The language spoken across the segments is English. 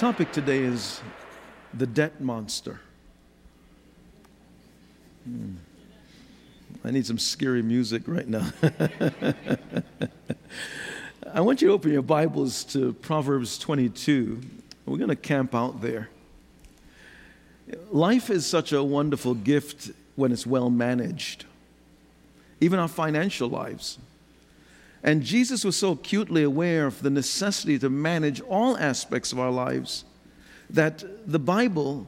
Topic today is the debt monster. Hmm. I need some scary music right now. I want you to open your Bibles to Proverbs 22. We're going to camp out there. Life is such a wonderful gift when it's well managed, even our financial lives. And Jesus was so acutely aware of the necessity to manage all aspects of our lives that the Bible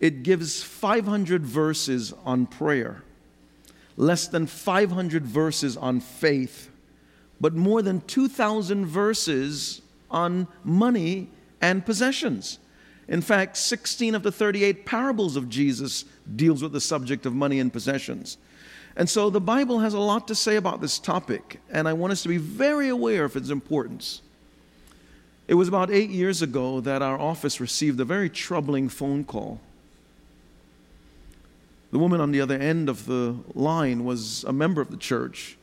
it gives 500 verses on prayer, less than 500 verses on faith, but more than 2,000 verses on money and possessions. In fact, 16 of the 38 parables of Jesus deals with the subject of money and possessions. And so the Bible has a lot to say about this topic, and I want us to be very aware of its importance. It was about eight years ago that our office received a very troubling phone call. The woman on the other end of the line was a member of the church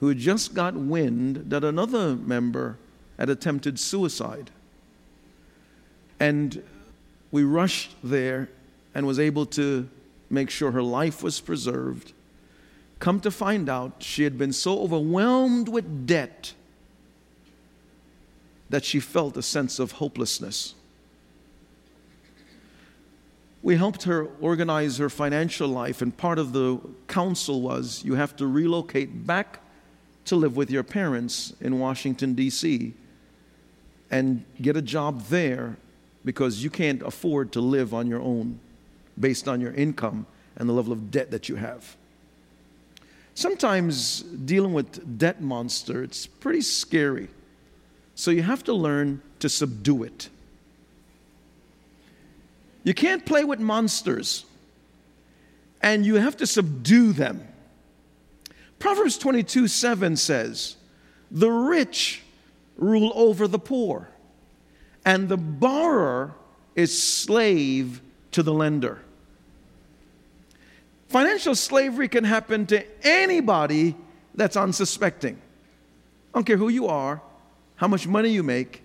who had just got wind that another member had attempted suicide. And we rushed there and was able to make sure her life was preserved Come to find out, she had been so overwhelmed with debt that she felt a sense of hopelessness. We helped her organize her financial life, and part of the counsel was you have to relocate back to live with your parents in Washington, D.C., and get a job there because you can't afford to live on your own based on your income and the level of debt that you have. Sometimes dealing with debt monster, it's pretty scary. So you have to learn to subdue it. You can't play with monsters, and you have to subdue them. Proverbs 22 7 says, The rich rule over the poor, and the borrower is slave to the lender. Financial slavery can happen to anybody that's unsuspecting. I don't care who you are, how much money you make,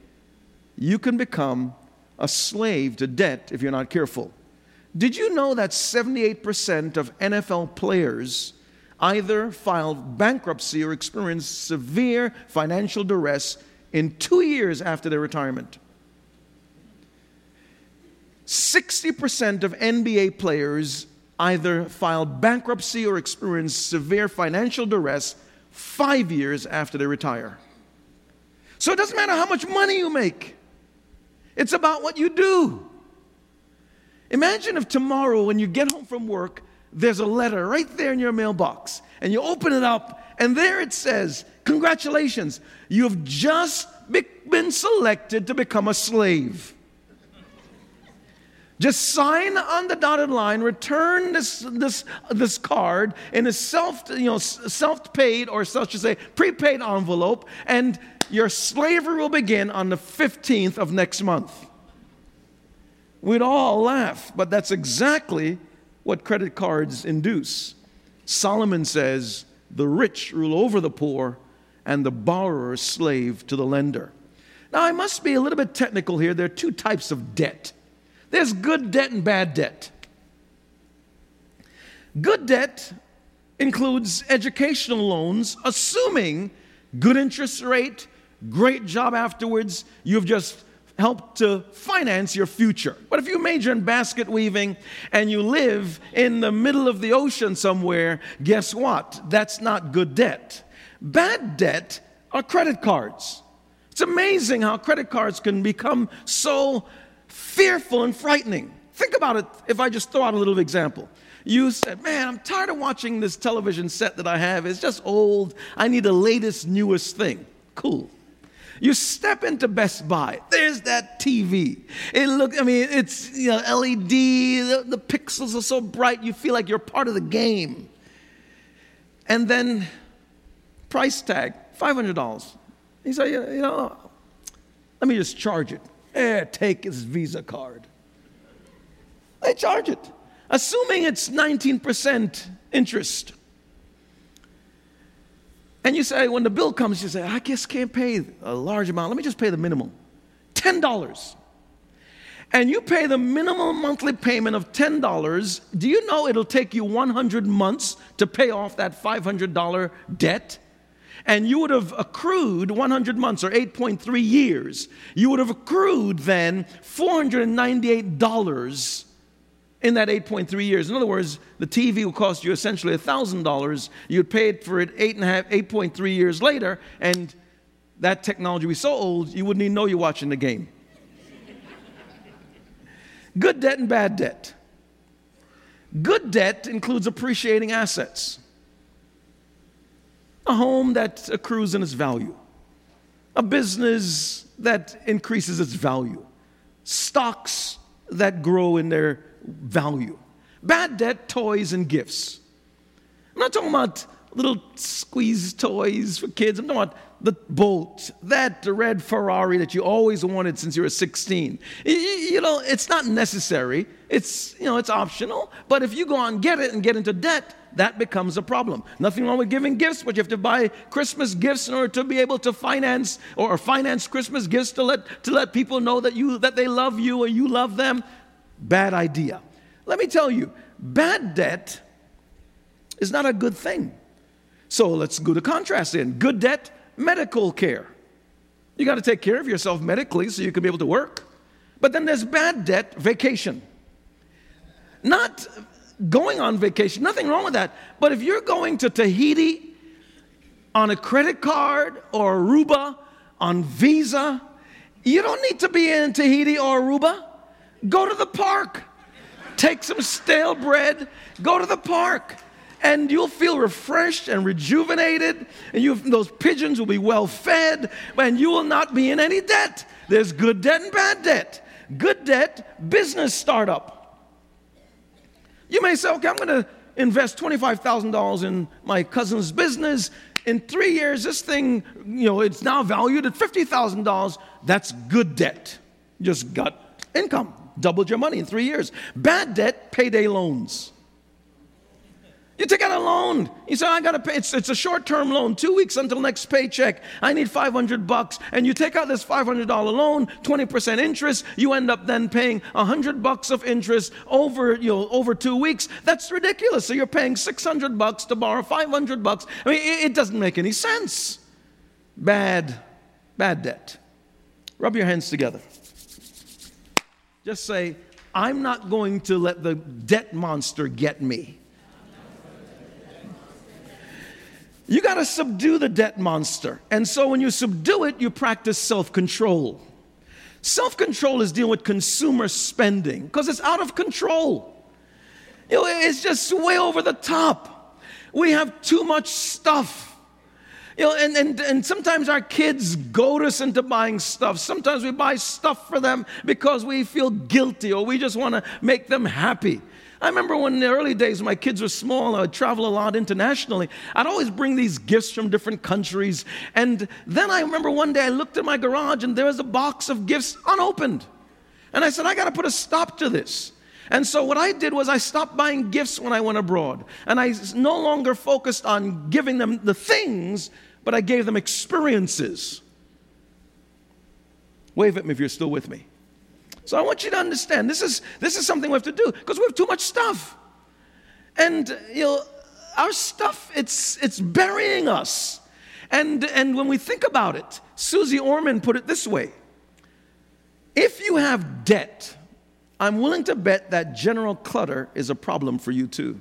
you can become a slave to debt if you're not careful. Did you know that 78% of NFL players either filed bankruptcy or experienced severe financial duress in two years after their retirement? 60% of NBA players either filed bankruptcy or experienced severe financial duress five years after they retire. So it doesn't matter how much money you make, it's about what you do. Imagine if tomorrow, when you get home from work, there's a letter right there in your mailbox, and you open it up, and there it says, Congratulations, you have just been selected to become a slave. Just sign on the dotted line, return this, this, this card in a self, you know, self-paid or such as say prepaid envelope, and your slavery will begin on the 15th of next month. We'd all laugh, but that's exactly what credit cards induce. Solomon says, the rich rule over the poor, and the borrower slave to the lender. Now, I must be a little bit technical here. There are two types of debt. There's good debt and bad debt. Good debt includes educational loans, assuming good interest rate, great job afterwards, you've just helped to finance your future. But if you major in basket weaving and you live in the middle of the ocean somewhere, guess what? That's not good debt. Bad debt are credit cards. It's amazing how credit cards can become so fearful and frightening. Think about it if I just throw out a little example. You said, Man, I'm tired of watching this television set that I have. It's just old. I need the latest, newest thing. Cool. You step into Best Buy. There's that TV. It look, I mean, it's you know LED. The, the pixels are so bright. You feel like you're part of the game. And then, price tag five hundred dollars. He said, you know, let me just charge it. Eh, take his Visa card. They charge it, assuming it's 19% interest. And you say, when the bill comes, you say, I just can't pay a large amount. Let me just pay the minimum $10. and you pay the minimum monthly payment of $10, do you know it'll take you 100 months to pay off that $500 debt? And you would have accrued 100 months or 8.3 years. You would have accrued then $498 in that 8.3 years. In other words, the TV will cost you essentially $1,000. You'd pay it for it eight and a half, 8.3 years later, and that technology was so old you wouldn't even know you're watching the game. Good debt and bad debt. Good debt includes appreciating assets, a home that accrues in its value, a business that increases its value, stocks that grow in their value. Bad debt, toys, and gifts. I'm not talking about little squeeze toys for kids. I'm talking about the Bolt, that red Ferrari that you always wanted since you were 16. You know, it's not necessary. It's, you know, it's optional. But if you go and get it and get into debt, that becomes a problem. Nothing wrong with giving gifts, but you have to buy Christmas gifts in order to be able to finance or finance Christmas gifts to let to let people know that you that they love you or you love them. Bad idea. Let me tell you, bad debt is not a good thing. So let's go to contrast in. Good debt, medical care. You got to take care of yourself medically so you can be able to work. But then there's bad debt, vacation. Not going on vacation, nothing wrong with that. But if you're going to Tahiti on a credit card or Aruba on Visa, you don't need to be in Tahiti or Aruba. Go to the park. Take some stale bread, go to the park and you'll feel refreshed and rejuvenated, and you, those pigeons will be well fed, and you will not be in any debt. There's good debt and bad debt. Good debt, business startup. You may say, okay, I'm going to invest $25,000 in my cousin's business. In three years, this thing, you know, it's now valued at $50,000. That's good debt. You just got income, doubled your money in three years. Bad debt, payday loans. You take out a loan. You say, I got to pay. It's, it's a short term loan, two weeks until next paycheck. I need 500 bucks. And you take out this $500 loan, 20% interest. You end up then paying 100 bucks of interest over, you know, over two weeks. That's ridiculous. So you're paying 600 bucks to borrow 500 bucks. I mean, it, it doesn't make any sense. Bad, bad debt. Rub your hands together. Just say, I'm not going to let the debt monster get me. You got to subdue the debt monster. And so when you subdue it, you practice self control. Self control is dealing with consumer spending because it's out of control. You know, it's just way over the top. We have too much stuff. You know, and, and, and sometimes our kids goad us into buying stuff. Sometimes we buy stuff for them because we feel guilty or we just want to make them happy. I remember when in the early days my kids were small, I'd travel a lot internationally. I'd always bring these gifts from different countries. And then I remember one day I looked in my garage and there was a box of gifts unopened. And I said, I got to put a stop to this. And so what I did was I stopped buying gifts when I went abroad. And I no longer focused on giving them the things, but I gave them experiences. Wave at me if you're still with me. So I want you to understand this is, this is something we have to do because we have too much stuff. And, you know, our stuff, it's, it's burying us. And, and when we think about it, Suze Orman put it this way If you have debt, I'm willing to bet that general clutter is a problem for you too.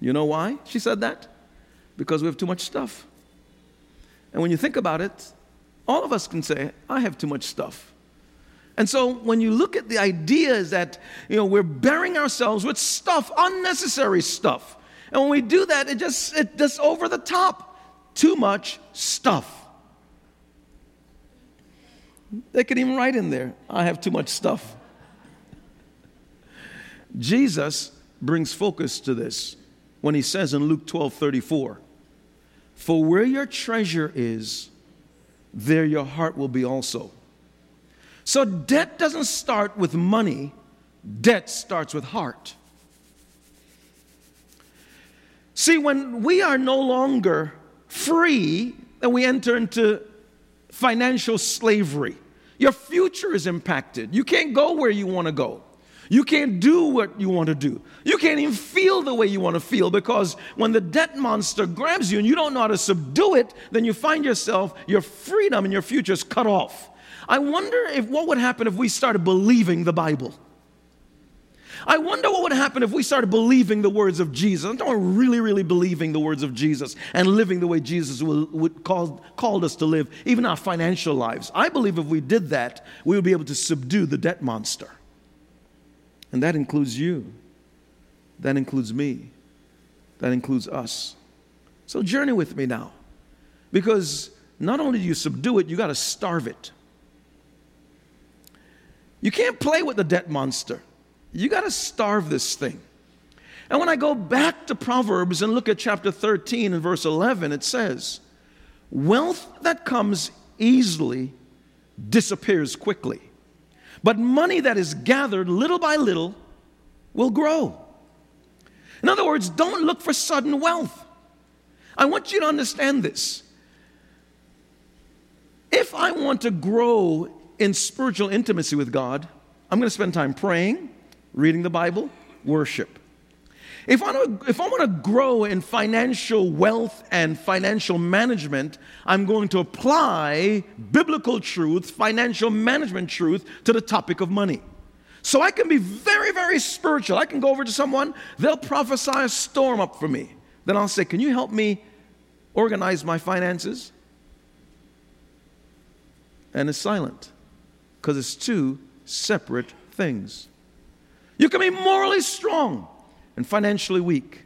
You know why she said that? Because we have too much stuff. And when you think about it, all of us can say, I have too much stuff. And so when you look at the ideas that, you know, we're burying ourselves with stuff, unnecessary stuff. And when we do that, it just, it just over the top. Too much stuff. They could even write in there, I have too much stuff. Jesus brings focus to this when he says in Luke 12 34, For where your treasure is, there your heart will be also. So debt doesn't start with money, debt starts with heart. See, when we are no longer free, then we enter into financial slavery. Your future is impacted. You can't go where you want to go. You can't do what you want to do. You can't even feel the way you want to feel because when the debt monster grabs you and you don't know how to subdue it, then you find yourself, your freedom and your future is cut off. I wonder if what would happen if we started believing the Bible. I wonder what would happen if we started believing the words of Jesus. I'm talking really, really believing the words of Jesus and living the way Jesus will, would call, called us to live, even our financial lives. I believe if we did that, we would be able to subdue the debt monster. And that includes you. That includes me. That includes us. So journey with me now. Because not only do you subdue it, you got to starve it. You can't play with the debt monster. You got to starve this thing. And when I go back to Proverbs and look at chapter 13 and verse 11, it says, Wealth that comes easily disappears quickly, but money that is gathered little by little will grow. In other words, don't look for sudden wealth. I want you to understand this. If I want to grow in spiritual intimacy with God, I'm going to spend time praying, reading the Bible, worship. If I, if I want to grow in financial wealth and financial management, I'm going to apply biblical truth, financial management truth to the topic of money. So I can be very, very spiritual. I can go over to someone, they'll prophesy a storm up for me. Then I'll say, Can you help me organize my finances? And it's silent because it's two separate things. You can be morally strong and financially weak.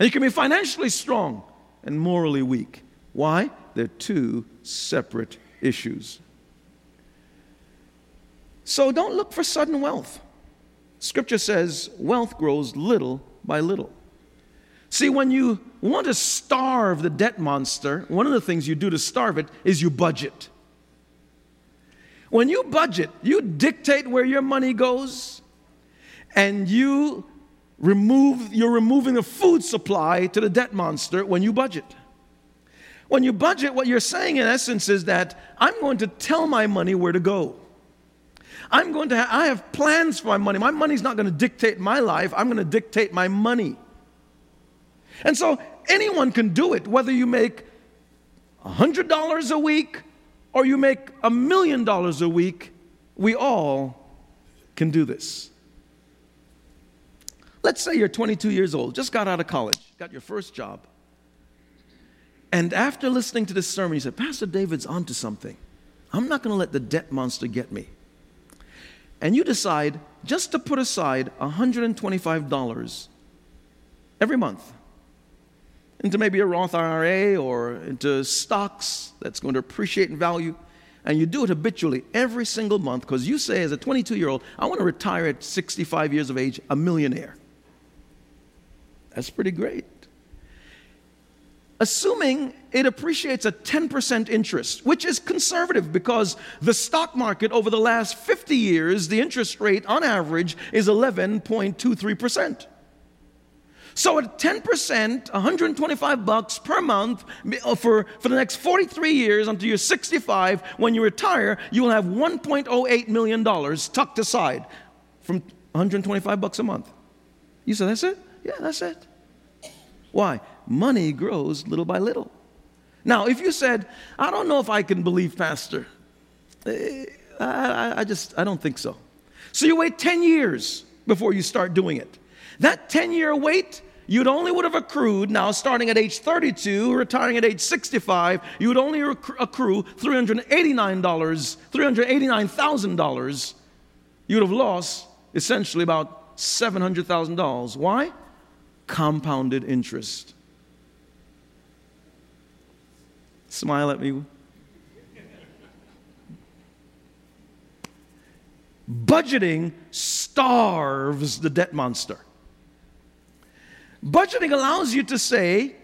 And you can be financially strong and morally weak. Why? They're two separate issues. So don't look for sudden wealth. Scripture says wealth grows little by little. See, when you want to starve the debt monster, one of the things you do to starve it is you budget. When you budget, you dictate where your money goes, and you remove, you're removing the food supply to the debt monster when you budget. When you budget, what you're saying in essence is that I'm going to tell my money where to go. I'm going to ha- I have plans for my money. My money's not going to dictate my life. I'm going to dictate my money. And so anyone can do it, whether you make $100 a week or you make a million dollars a week. We all can do this. Let's say you're 22 years old, just got out of college, got your first job. And after listening to this sermon, you said, Pastor David's onto something. I'm not going to let the debt monster get me. And you decide just to put aside $125 every month into maybe a Roth IRA or into stocks that's going to appreciate in value. And you do it habitually every single month because you say, as a 22 year old, I want to retire at 65 years of age, a millionaire. That's pretty great. Assuming it appreciates a 10% interest, which is conservative because the stock market over the last 50 years, the interest rate on average is 11.23%. So at 10%, 125 bucks per month uh, for, for the next 43 years until you're 65, when you retire, you will have $1.08 million tucked aside from 125 bucks a month. You said, that's it? Yeah, that's it. Why? Money grows little by little. Now, if you said, I don't know if I can believe Pastor, eh, I, I, just, I don't think so. So you wait 10 years before you start doing it. That 10 year wait, you'd only would have accrued, now starting at age 32, retiring at age 65, you would only accrue $389, $389,000. You'd have lost essentially about $700,000. Why? Compounded interest. Smile at me. Budgeting starves the debt monster. Budgeting allows you to say,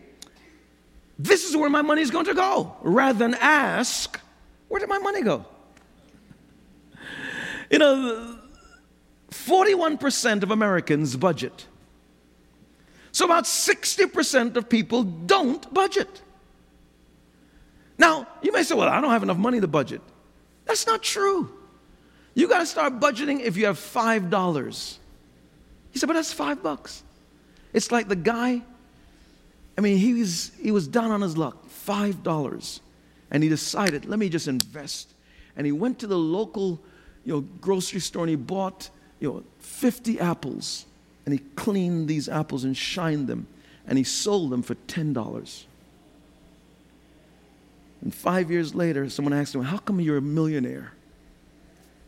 This is where my money is going to go, rather than ask, Where did my money go? You know, 41% of Americans budget. So about 60% of people don't budget. Now, you may say, Well, I don't have enough money to budget. That's not true. You got to start budgeting if you have $5. He said, but that's five bucks. It's like the guy, I mean, he was, he was down on his luck, $5. And he decided, let me just invest. And he went to the local you know, grocery store and he bought you know, 50 apples. And he cleaned these apples and shined them. And he sold them for $10. And five years later, someone asked him, How come you're a millionaire?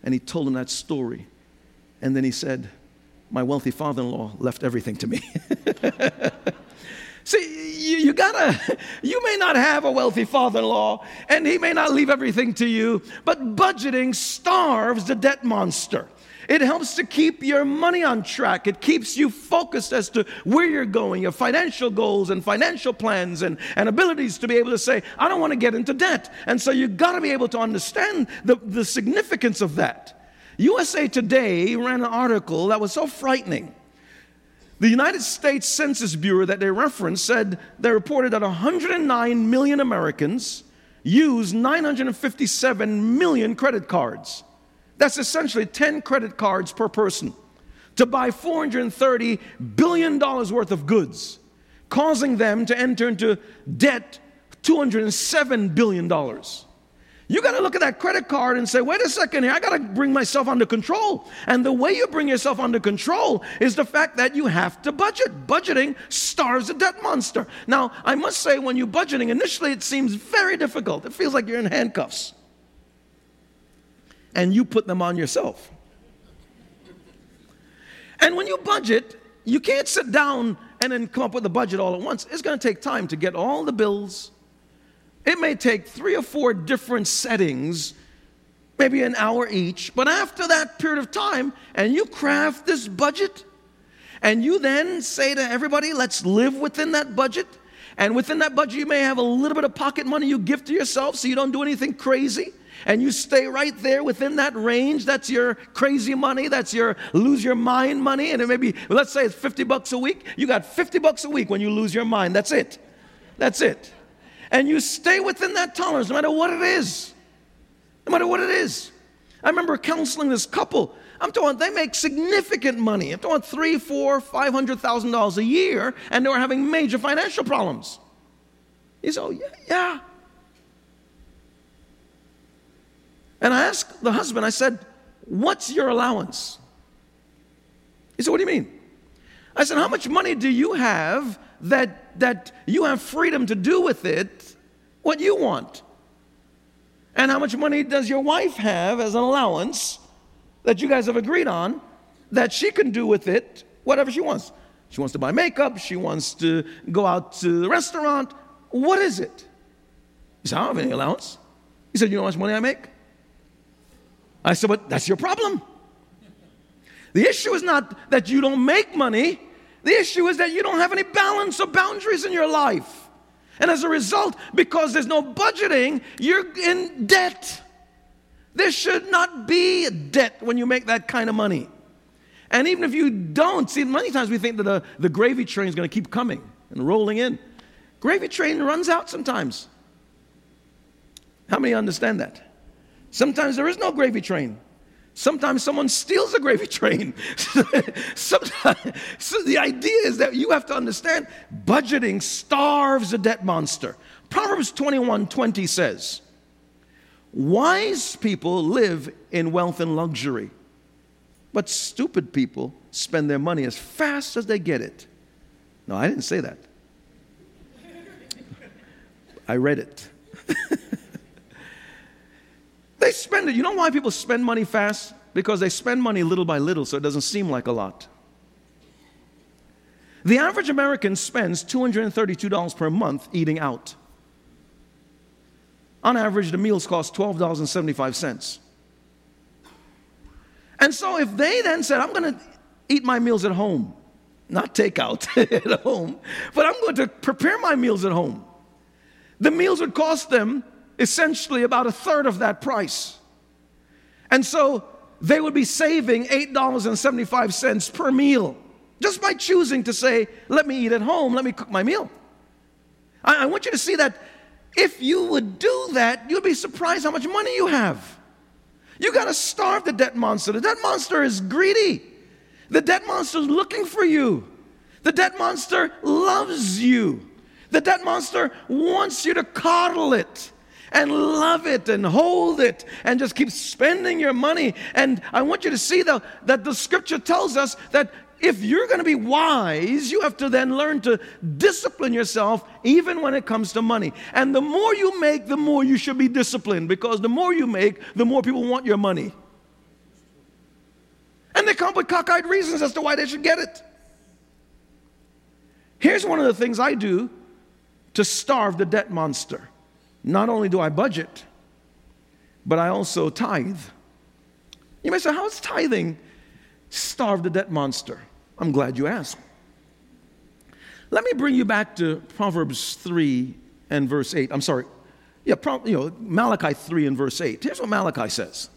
And he told him that story. And then he said, My wealthy father in law left everything to me. See, you, you, gotta, you may not have a wealthy father in law, and he may not leave everything to you, but budgeting starves the debt monster. It helps to keep your money on track. It keeps you focused as to where you're going, your financial goals and financial plans and, and abilities to be able to say, I don't want to get into debt. And so you've got to be able to understand the, the significance of that. USA Today ran an article that was so frightening. The United States Census Bureau that they referenced said they reported that 109 million Americans use 957 million credit cards. That's essentially 10 credit cards per person to buy $430 billion worth of goods, causing them to enter into debt $207 billion. You got to look at that credit card and say, wait a second here, I got to bring myself under control. And the way you bring yourself under control is the fact that you have to budget. Budgeting starves a debt monster. Now, I must say, when you're budgeting, initially it seems very difficult. It feels like you're in handcuffs and you put them on yourself. And when you budget, you can't sit down and then come up with a budget all at once. It's going to take time to get all the bills. It may take three or four different settings, maybe an hour each. But after that period of time, and you craft this budget, and you then say to everybody, let's live within that budget. And within that budget, you may have a little bit of pocket money you give to yourself so you don't do anything crazy and you stay right there within that range, that's your crazy money, that's your lose your mind money. And it may be, let's say it's 50 bucks a week. You got 50 bucks a week when you lose your mind. That's it. That's it. And you stay within that tolerance no matter what it is. No matter what it is. I remember counseling this couple. I'm talking, they make significant money. I'm talking three, four, five hundred thousand dollars a year, and they were having major financial problems. He said, Oh, yeah, yeah. And I asked the husband, I said, What's your allowance? He said, What do you mean? I said, How much money do you have that, that you have freedom to do with it what you want? And how much money does your wife have as an allowance that you guys have agreed on that she can do with it whatever she wants? She wants to buy makeup, she wants to go out to the restaurant. What is it? He said, I don't have any allowance. He said, You know how much money I make? I said, But that's your problem. The issue is not that you don't make money, the issue is that you don't have any balance or boundaries in your life. And as a result, because there's no budgeting, you're in debt. There should not be debt when you make that kind of money. And even if you don't, see, many times we think that the, the gravy train is going to keep coming and rolling in. Gravy train runs out sometimes. How many understand that? Sometimes there is no gravy train. Sometimes someone steals a gravy train. Sometimes, so the idea is that you have to understand budgeting starves a debt monster. Proverbs 21 20 says, Wise people live in wealth and luxury, but stupid people spend their money as fast as they get it. No, I didn't say that. I read it. Spend it. You know why people spend money fast? Because they spend money little by little so it doesn't seem like a lot. The average American spends $232 per month eating out. On average, the meals cost $12.75. And so if they then said, I'm going to eat my meals at home, not take out at home, but I'm going to prepare my meals at home, the meals would cost them essentially about a third of that price. And so they would be saving $8.75 per meal just by choosing to say, let me eat at home, let me cook my meal. I, I want you to see that if you would do that, you'd be surprised how much money you have. You got to starve the debt monster. The debt monster is greedy. The debt monster is looking for you. The debt monster loves you. The debt monster wants you to coddle it and love it and hold it and just keep spending your money. And I want you to see though that the scripture tells us that if you're going to be wise, you have to then learn to discipline yourself even when it comes to money. And the more you make, the more you should be disciplined because the more you make, the more people want your money. And they come with cockeyed reasons as to why they should get it. Here's one of the things I do to starve the debt monster. Not only do I budget, but I also tithe. You may say, how's tithing starve the debt monster? I'm glad you asked. Let me bring you back to Proverbs 3 and verse 8. I'm sorry. Yeah, you know, Malachi 3 and verse 8. Here's what Malachi says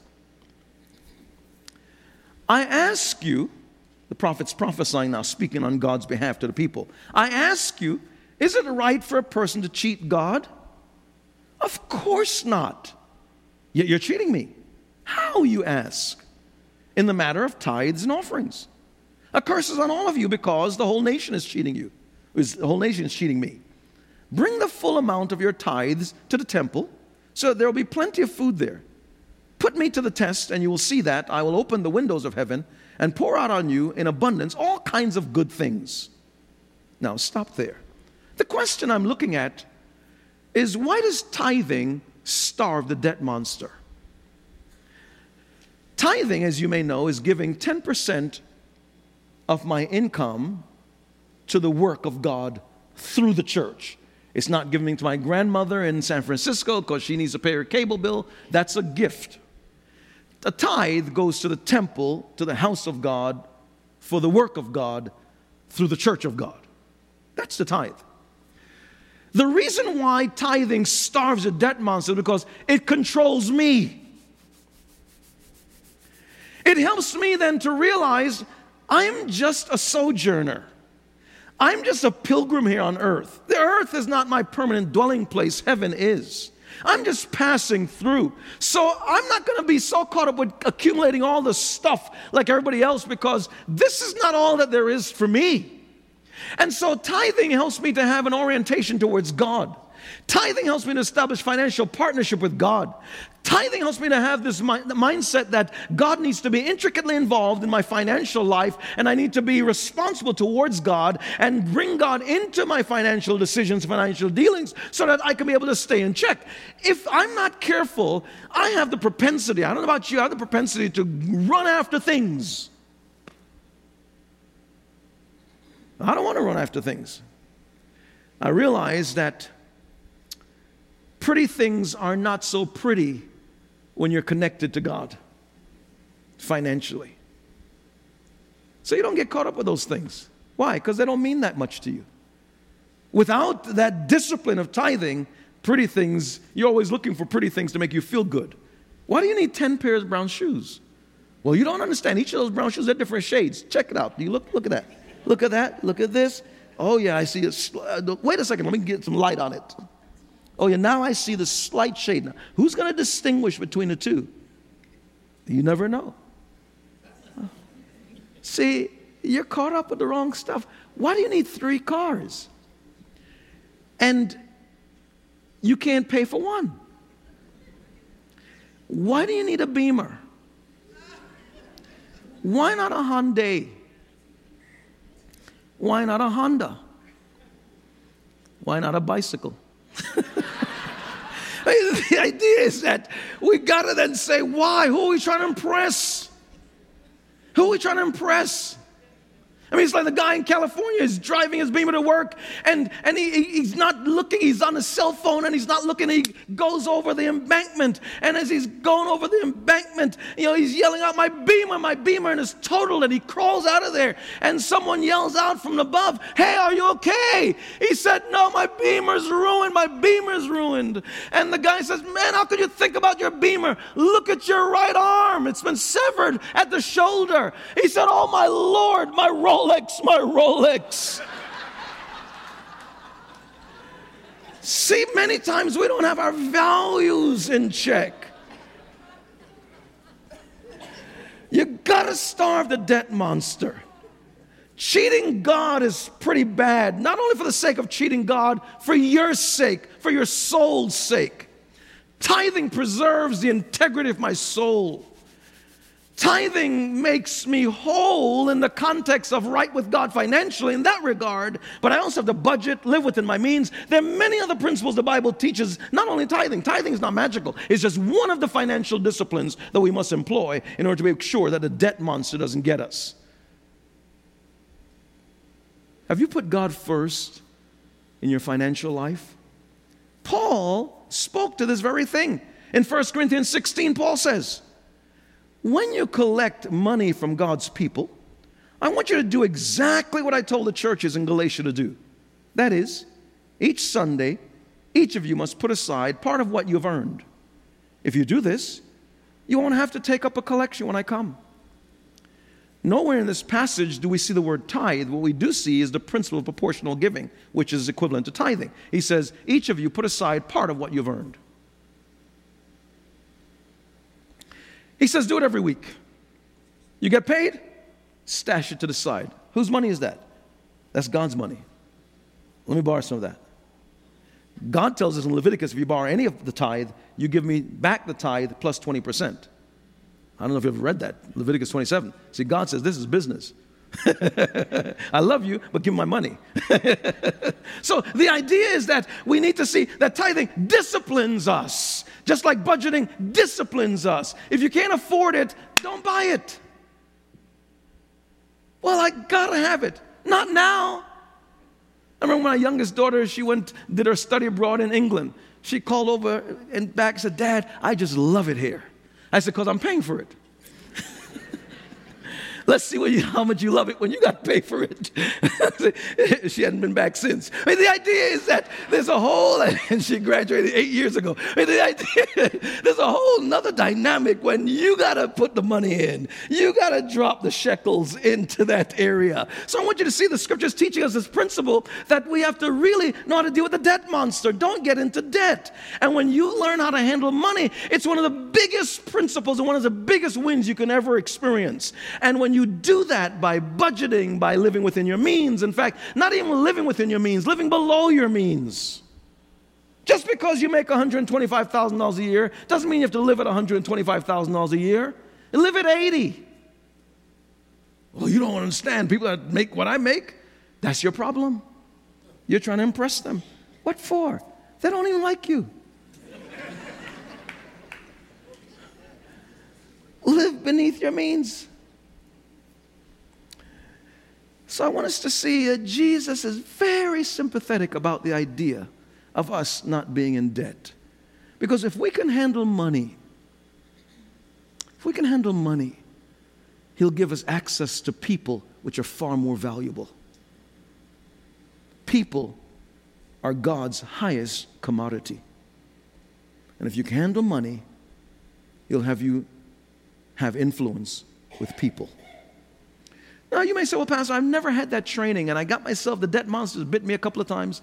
I ask you, the prophet's prophesying now, speaking on God's behalf to the people. I ask you, is it right for a person to cheat God? Of course not. Yet you're cheating me. How, you ask? In the matter of tithes and offerings. A curse is on all of you because the whole nation is cheating you. The whole nation is cheating me. Bring the full amount of your tithes to the temple so there will be plenty of food there. Put me to the test, and you will see that I will open the windows of heaven and pour out on you in abundance all kinds of good things. Now, stop there. The question I'm looking at is why does tithing starve the debt monster? Tithing, as you may know, is giving 10% of my income to the work of God through the church. It's not giving to my grandmother in San Francisco because she needs to pay her cable bill. That's a gift. The tithe goes to the temple, to the house of God, for the work of God through the church of God. That's the tithe. The reason why tithing starves a debt monster is because it controls me. It helps me then to realize I'm just a sojourner. I'm just a pilgrim here on earth. The earth is not my permanent dwelling place, heaven is. I'm just passing through. So I'm not going to be so caught up with accumulating all this stuff like everybody else because this is not all that there is for me. And so tithing helps me to have an orientation towards God. Tithing helps me to establish financial partnership with God. Tithing helps me to have this mi- mindset that God needs to be intricately involved in my financial life and I need to be responsible towards God and bring God into my financial decisions, financial dealings, so that I can be able to stay in check. If I'm not careful, I have the propensity, I don't know about you, I have the propensity to run after things. I don't want to run after things. I realize that pretty things are not so pretty when you're connected to God financially. So you don't get caught up with those things. Why? Because they don't mean that much to you. Without that discipline of tithing, pretty things, you're always looking for pretty things to make you feel good. Why do you need 10 pairs of brown shoes? Well, you don't understand. Each of those brown shoes are different shades. Check it out. You look, look at that. Look at that. Look at this. Oh, yeah, I see it. Uh, wait a second. Let me get some light on it. Oh, yeah, now I see the slight shade. Now, who's going to distinguish between the two? You never know. See, you're caught up with the wrong stuff. Why do you need three cars? And you can't pay for one. Why do you need a beamer? Why not a Hyundai? Why not a Honda? Why not a bicycle? the idea is that we got to then say, why? Who are we trying to impress? Who are we trying to impress? I mean, it's like the guy in California is driving his beamer to work and, and he, he's not looking, he's on his cell phone and he's not looking. He goes over the embankment. And as he's going over the embankment, you know, he's yelling out, My beamer, my beamer, and it's totaled. And he crawls out of there. And someone yells out from above, Hey, are you okay? He said, No, my beamer's ruined. My beamer's ruined. And the guy says, Man, how could you think about your beamer? Look at your right arm. It's been severed at the shoulder. He said, Oh, my Lord, my roll Rolex, my Rolex. See, many times we don't have our values in check. You got to starve the debt monster. Cheating God is pretty bad, not only for the sake of cheating God, for your sake, for your soul's sake. Tithing preserves the integrity of my soul. Tithing makes me whole in the context of right with God financially in that regard, but I also have to budget, live within my means. There are many other principles the Bible teaches, not only tithing. Tithing is not magical, it's just one of the financial disciplines that we must employ in order to make sure that the debt monster doesn't get us. Have you put God first in your financial life? Paul spoke to this very thing. In 1 Corinthians 16, Paul says, when you collect money from God's people, I want you to do exactly what I told the churches in Galatia to do. That is, each Sunday, each of you must put aside part of what you've earned. If you do this, you won't have to take up a collection when I come. Nowhere in this passage do we see the word tithe. What we do see is the principle of proportional giving, which is equivalent to tithing. He says, each of you put aside part of what you've earned. He says, do it every week. You get paid, stash it to the side. Whose money is that? That's God's money. Let me borrow some of that. God tells us in Leviticus if you borrow any of the tithe, you give me back the tithe plus 20%. I don't know if you've ever read that, Leviticus 27. See, God says this is business. I love you, but give me my money. so the idea is that we need to see that tithing disciplines us, just like budgeting disciplines us. If you can't afford it, don't buy it. Well, I gotta have it. Not now. I remember my youngest daughter, she went, did her study abroad in England. She called over and back and said, Dad, I just love it here. I said, because I'm paying for it. Let's see you, how much you love it when you got to pay for it. she hadn't been back since. I mean, the idea is that there's a whole, and she graduated eight years ago. I mean, the idea, there's a whole nother dynamic when you got to put the money in. You got to drop the shekels into that area. So I want you to see the scriptures teaching us this principle that we have to really know how to deal with the debt monster. Don't get into debt. And when you learn how to handle money, it's one of the biggest principles and one of the biggest wins you can ever experience. And when you you do that by budgeting, by living within your means. In fact, not even living within your means, living below your means. Just because you make $125,000 a year doesn't mean you have to live at $125,000 a year. Live at 80. Well, you don't understand. People that make what I make, that's your problem. You're trying to impress them. What for? They don't even like you. Live beneath your means. So I want us to see that Jesus is very sympathetic about the idea of us not being in debt. Because if we can handle money, if we can handle money, He'll give us access to people which are far more valuable. People are God's highest commodity. And if you can handle money, He'll have you have influence with people. Now, you may say, well, Pastor, I've never had that training, and I got myself, the debt monsters bit me a couple of times.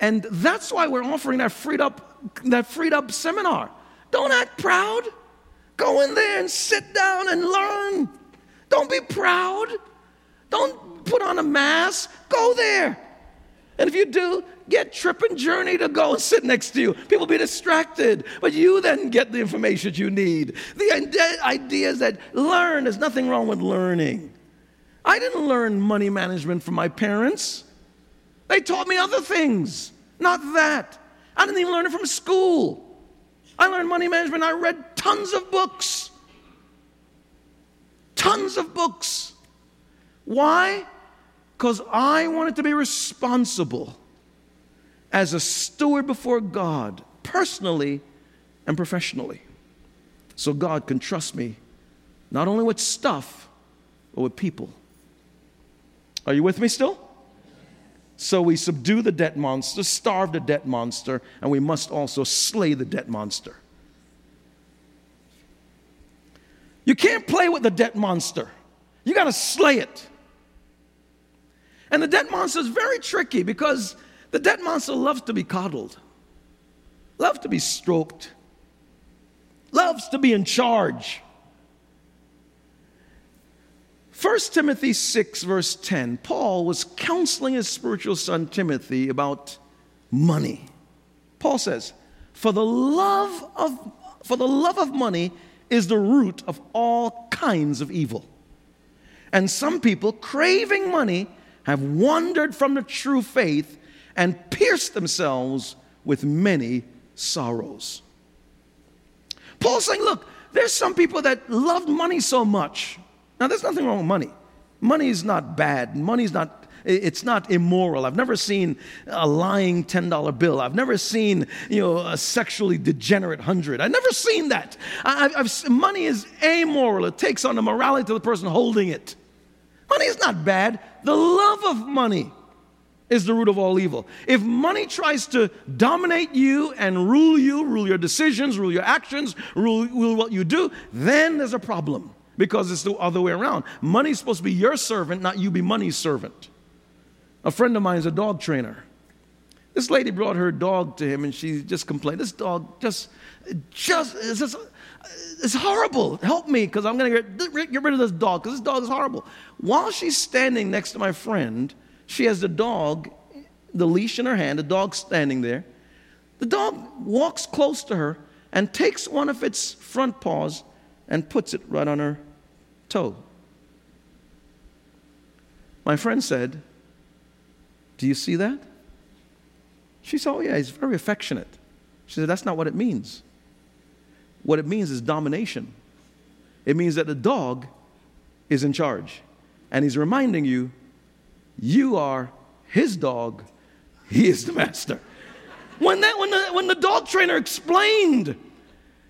And that's why we're offering that freed up, that freed up seminar. Don't act proud. Go in there and sit down and learn. Don't be proud. Don't put on a mask. Go there. And if you do, get Trip and Journey to go and sit next to you. People be distracted, but you then get the information you need. The idea is that learn, there's nothing wrong with learning. I didn't learn money management from my parents. They taught me other things, not that. I didn't even learn it from school. I learned money management. I read tons of books. Tons of books. Why? Because I wanted to be responsible as a steward before God, personally and professionally. So God can trust me not only with stuff, but with people. Are you with me still? So we subdue the debt monster, starve the debt monster, and we must also slay the debt monster. You can't play with the debt monster. You got to slay it. And the debt monster is very tricky because the debt monster loves to be coddled, loves to be stroked, loves to be in charge. 1 Timothy 6, verse 10, Paul was counseling his spiritual son Timothy about money. Paul says, For the love of, for the love of money is the root of all kinds of evil. And some people, craving money, have wandered from the true faith and pierced themselves with many sorrows. Paul's saying, Look, there's some people that loved money so much. Now, there's nothing wrong with money. Money is not bad. Money is not it's not immoral. I've never seen a lying $10 bill. I've never seen, you know, a sexually degenerate hundred. I've never seen that. I, I've, money is amoral. It takes on the morality of the person holding it. Money is not bad. The love of money is the root of all evil. If money tries to dominate you and rule you, rule your decisions, rule your actions, rule, rule what you do, then there's a problem because it's the other way around. Money's supposed to be your servant, not you be money's servant. A friend of mine is a dog trainer. This lady brought her dog to him and she just complained. This dog just, just, it's, just, it's horrible. Help me because I'm going to get, get rid of this dog because this dog is horrible. While she's standing next to my friend, she has the dog, the leash in her hand, the dog standing there. The dog walks close to her and takes one of its front paws and puts it right on her toe. My friend said, do you see that? She said, Oh, yeah, he's very affectionate. She said, That's not what it means. What it means is domination. It means that the dog is in charge. And he's reminding you, you are his dog, he is the master. When, that, when, the, when the dog trainer explained,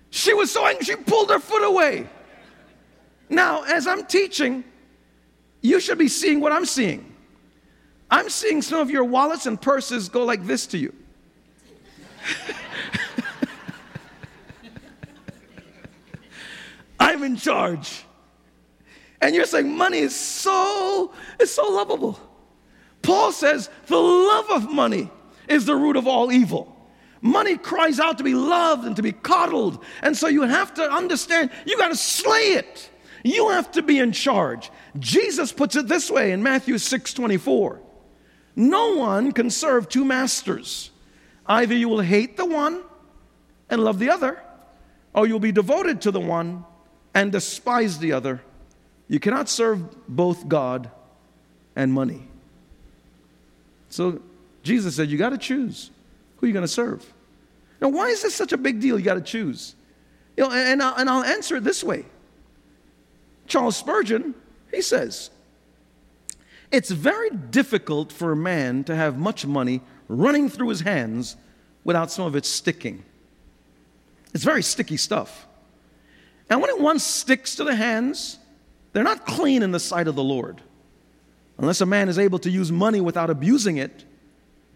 she was so angry, she pulled her foot away. Now, as I'm teaching, you should be seeing what I'm seeing. I'm seeing some of your wallets and purses go like this to you. I'm in charge. And you're saying money is so it's so lovable. Paul says the love of money is the root of all evil. Money cries out to be loved and to be coddled. And so you have to understand you got to slay it. You have to be in charge. Jesus puts it this way in Matthew 6 24. No one can serve two masters. Either you will hate the one and love the other, or you'll be devoted to the one and despise the other. You cannot serve both God and money. So Jesus said, You got to choose who you're going to serve. Now, why is this such a big deal? You got to choose. You know, and, I'll, and I'll answer it this way Charles Spurgeon, he says, it's very difficult for a man to have much money running through his hands without some of it sticking. It's very sticky stuff. And when it once sticks to the hands, they're not clean in the sight of the Lord. Unless a man is able to use money without abusing it,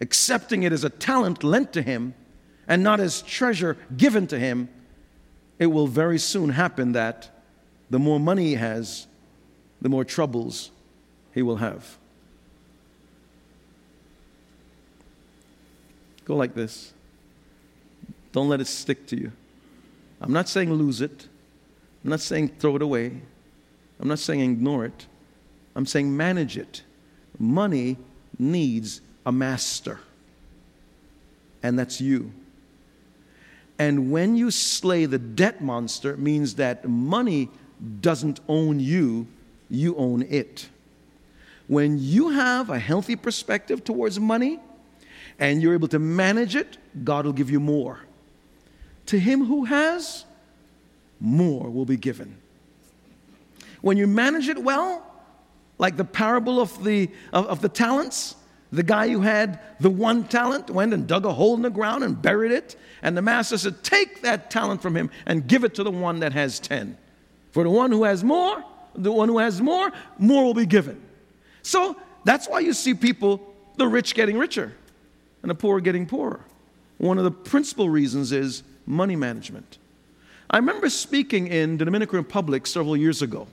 accepting it as a talent lent to him and not as treasure given to him, it will very soon happen that the more money he has, the more troubles he will have. Go like this. Don't let it stick to you. I'm not saying lose it. I'm not saying throw it away. I'm not saying ignore it. I'm saying manage it. Money needs a master, and that's you. And when you slay the debt monster, means that money doesn't own you, you own it. When you have a healthy perspective towards money and you're able to manage it, God will give you more. To him who has, more will be given. When you manage it well, like the parable of the, of, of the talents, the guy who had the one talent went and dug a hole in the ground and buried it. And the master said, Take that talent from him and give it to the one that has 10. For the one who has more, the one who has more, more will be given. So that's why you see people, the rich getting richer and the poor getting poorer. One of the principal reasons is money management. I remember speaking in the Dominican Republic several years ago.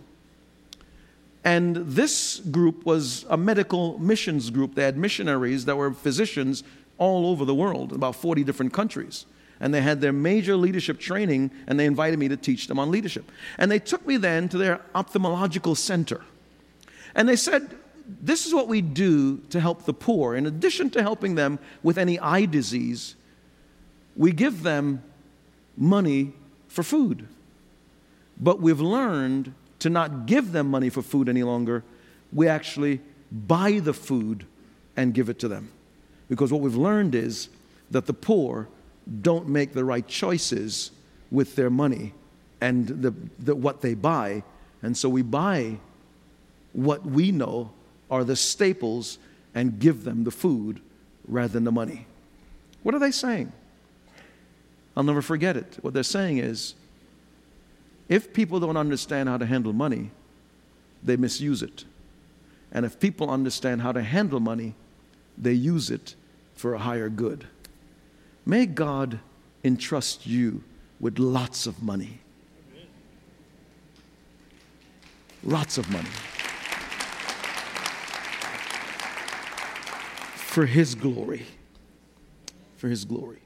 And this group was a medical missions group. They had missionaries that were physicians all over the world, about 40 different countries. And they had their major leadership training, and they invited me to teach them on leadership. And they took me then to their ophthalmological center And they said, This is what we do to help the poor. In addition to helping them with any eye disease, we give them money for food. But we've learned to not give them money for food any longer. We actually buy the food and give it to them. Because what we've learned is that the poor don't make the right choices with their money and the, the, what they buy. And so we buy what we know are the staples and give them the food rather than the money. What are they saying? I'll never forget it. What they're saying is if people don't understand how to handle money, they misuse it. And if people understand how to handle money, they use it for a higher good. May God entrust you with lots of money. Lots of money. For His glory. For His glory.